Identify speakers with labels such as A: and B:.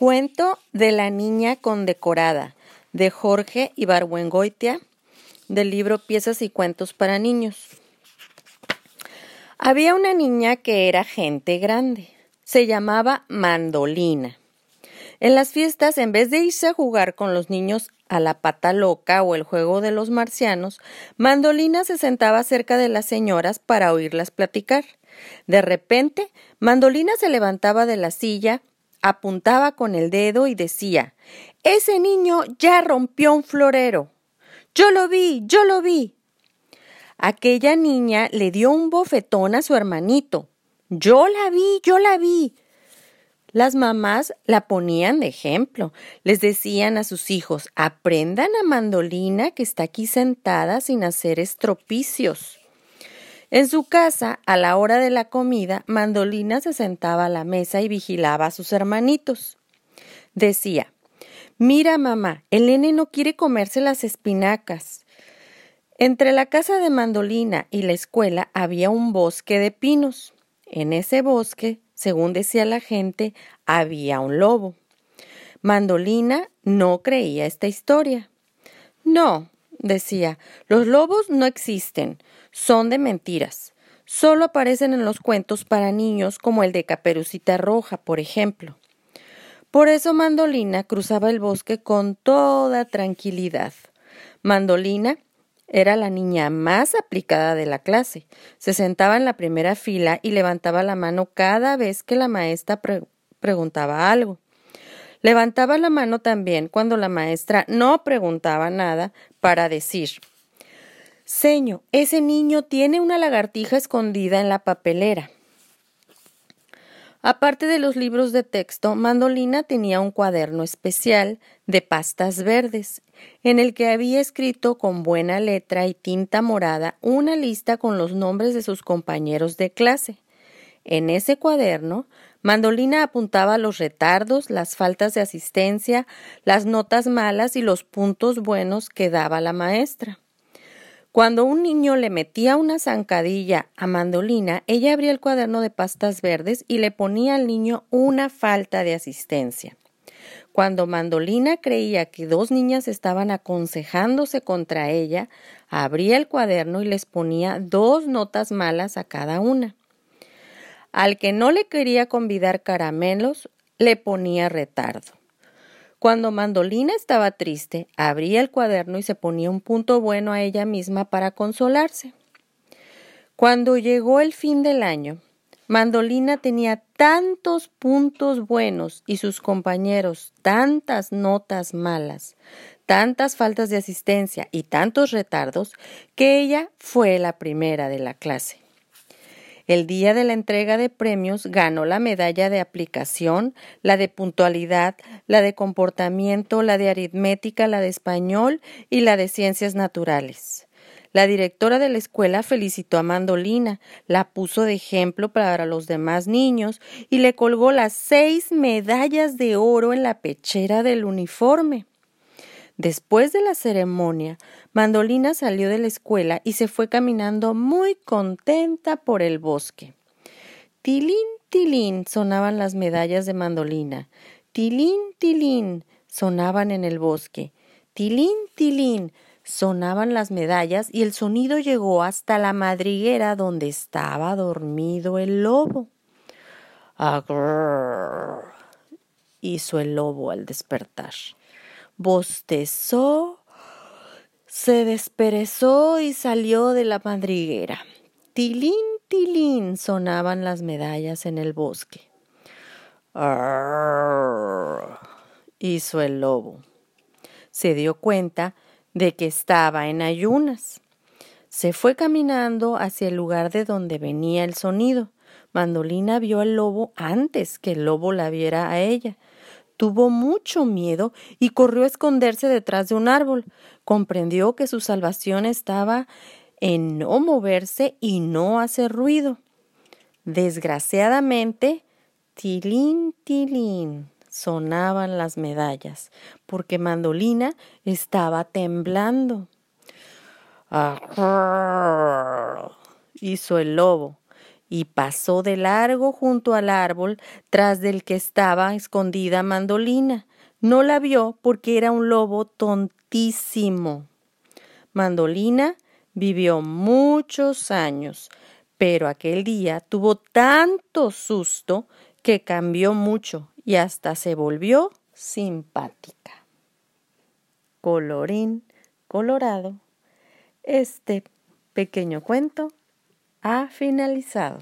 A: Cuento de la niña condecorada de Jorge Ibargüengoitia del libro Piezas y cuentos para niños. Había una niña que era gente grande. Se llamaba Mandolina. En las fiestas, en vez de irse a jugar con los niños a la pata loca o el juego de los marcianos, Mandolina se sentaba cerca de las señoras para oírlas platicar. De repente, Mandolina se levantaba de la silla, apuntaba con el dedo y decía Ese niño ya rompió un florero. Yo lo vi, yo lo vi. Aquella niña le dio un bofetón a su hermanito. Yo la vi, yo la vi. Las mamás la ponían de ejemplo. Les decían a sus hijos aprendan a Mandolina que está aquí sentada sin hacer estropicios. En su casa, a la hora de la comida, Mandolina se sentaba a la mesa y vigilaba a sus hermanitos. Decía Mira, mamá, el nene no quiere comerse las espinacas. Entre la casa de Mandolina y la escuela había un bosque de pinos. En ese bosque, según decía la gente, había un lobo. Mandolina no creía esta historia. No, decía, los lobos no existen son de mentiras. Solo aparecen en los cuentos para niños como el de Caperucita Roja, por ejemplo. Por eso Mandolina cruzaba el bosque con toda tranquilidad. Mandolina era la niña más aplicada de la clase. Se sentaba en la primera fila y levantaba la mano cada vez que la maestra preguntaba algo. Levantaba la mano también cuando la maestra no preguntaba nada para decir Seño, ese niño tiene una lagartija escondida en la papelera. Aparte de los libros de texto, Mandolina tenía un cuaderno especial de pastas verdes, en el que había escrito con buena letra y tinta morada una lista con los nombres de sus compañeros de clase. En ese cuaderno, Mandolina apuntaba los retardos, las faltas de asistencia, las notas malas y los puntos buenos que daba la maestra. Cuando un niño le metía una zancadilla a Mandolina, ella abría el cuaderno de pastas verdes y le ponía al niño una falta de asistencia. Cuando Mandolina creía que dos niñas estaban aconsejándose contra ella, abría el cuaderno y les ponía dos notas malas a cada una. Al que no le quería convidar caramelos, le ponía retardo. Cuando Mandolina estaba triste, abría el cuaderno y se ponía un punto bueno a ella misma para consolarse. Cuando llegó el fin del año, Mandolina tenía tantos puntos buenos y sus compañeros tantas notas malas, tantas faltas de asistencia y tantos retardos, que ella fue la primera de la clase. El día de la entrega de premios ganó la medalla de aplicación, la de puntualidad, la de comportamiento, la de aritmética, la de español y la de ciencias naturales. La directora de la escuela felicitó a Mandolina, la puso de ejemplo para los demás niños y le colgó las seis medallas de oro en la pechera del uniforme. Después de la ceremonia, Mandolina salió de la escuela y se fue caminando muy contenta por el bosque. Tilín, tilín sonaban las medallas de Mandolina. Tilín, tilín sonaban en el bosque. Tilín, tilín sonaban las medallas y el sonido llegó hasta la madriguera donde estaba dormido el lobo. Agrrr, hizo el lobo al despertar bostezó, se desperezó y salió de la madriguera. Tilín, tilín sonaban las medallas en el bosque. hizo el lobo. Se dio cuenta de que estaba en ayunas. Se fue caminando hacia el lugar de donde venía el sonido. Mandolina vio al lobo antes que el lobo la viera a ella tuvo mucho miedo y corrió a esconderse detrás de un árbol. Comprendió que su salvación estaba en no moverse y no hacer ruido. Desgraciadamente, tilín, tilín, sonaban las medallas, porque Mandolina estaba temblando. hizo el lobo y pasó de largo junto al árbol tras del que estaba escondida Mandolina. No la vio porque era un lobo tontísimo. Mandolina vivió muchos años, pero aquel día tuvo tanto susto que cambió mucho y hasta se volvió simpática. Colorín colorado, este pequeño cuento ha finalizado.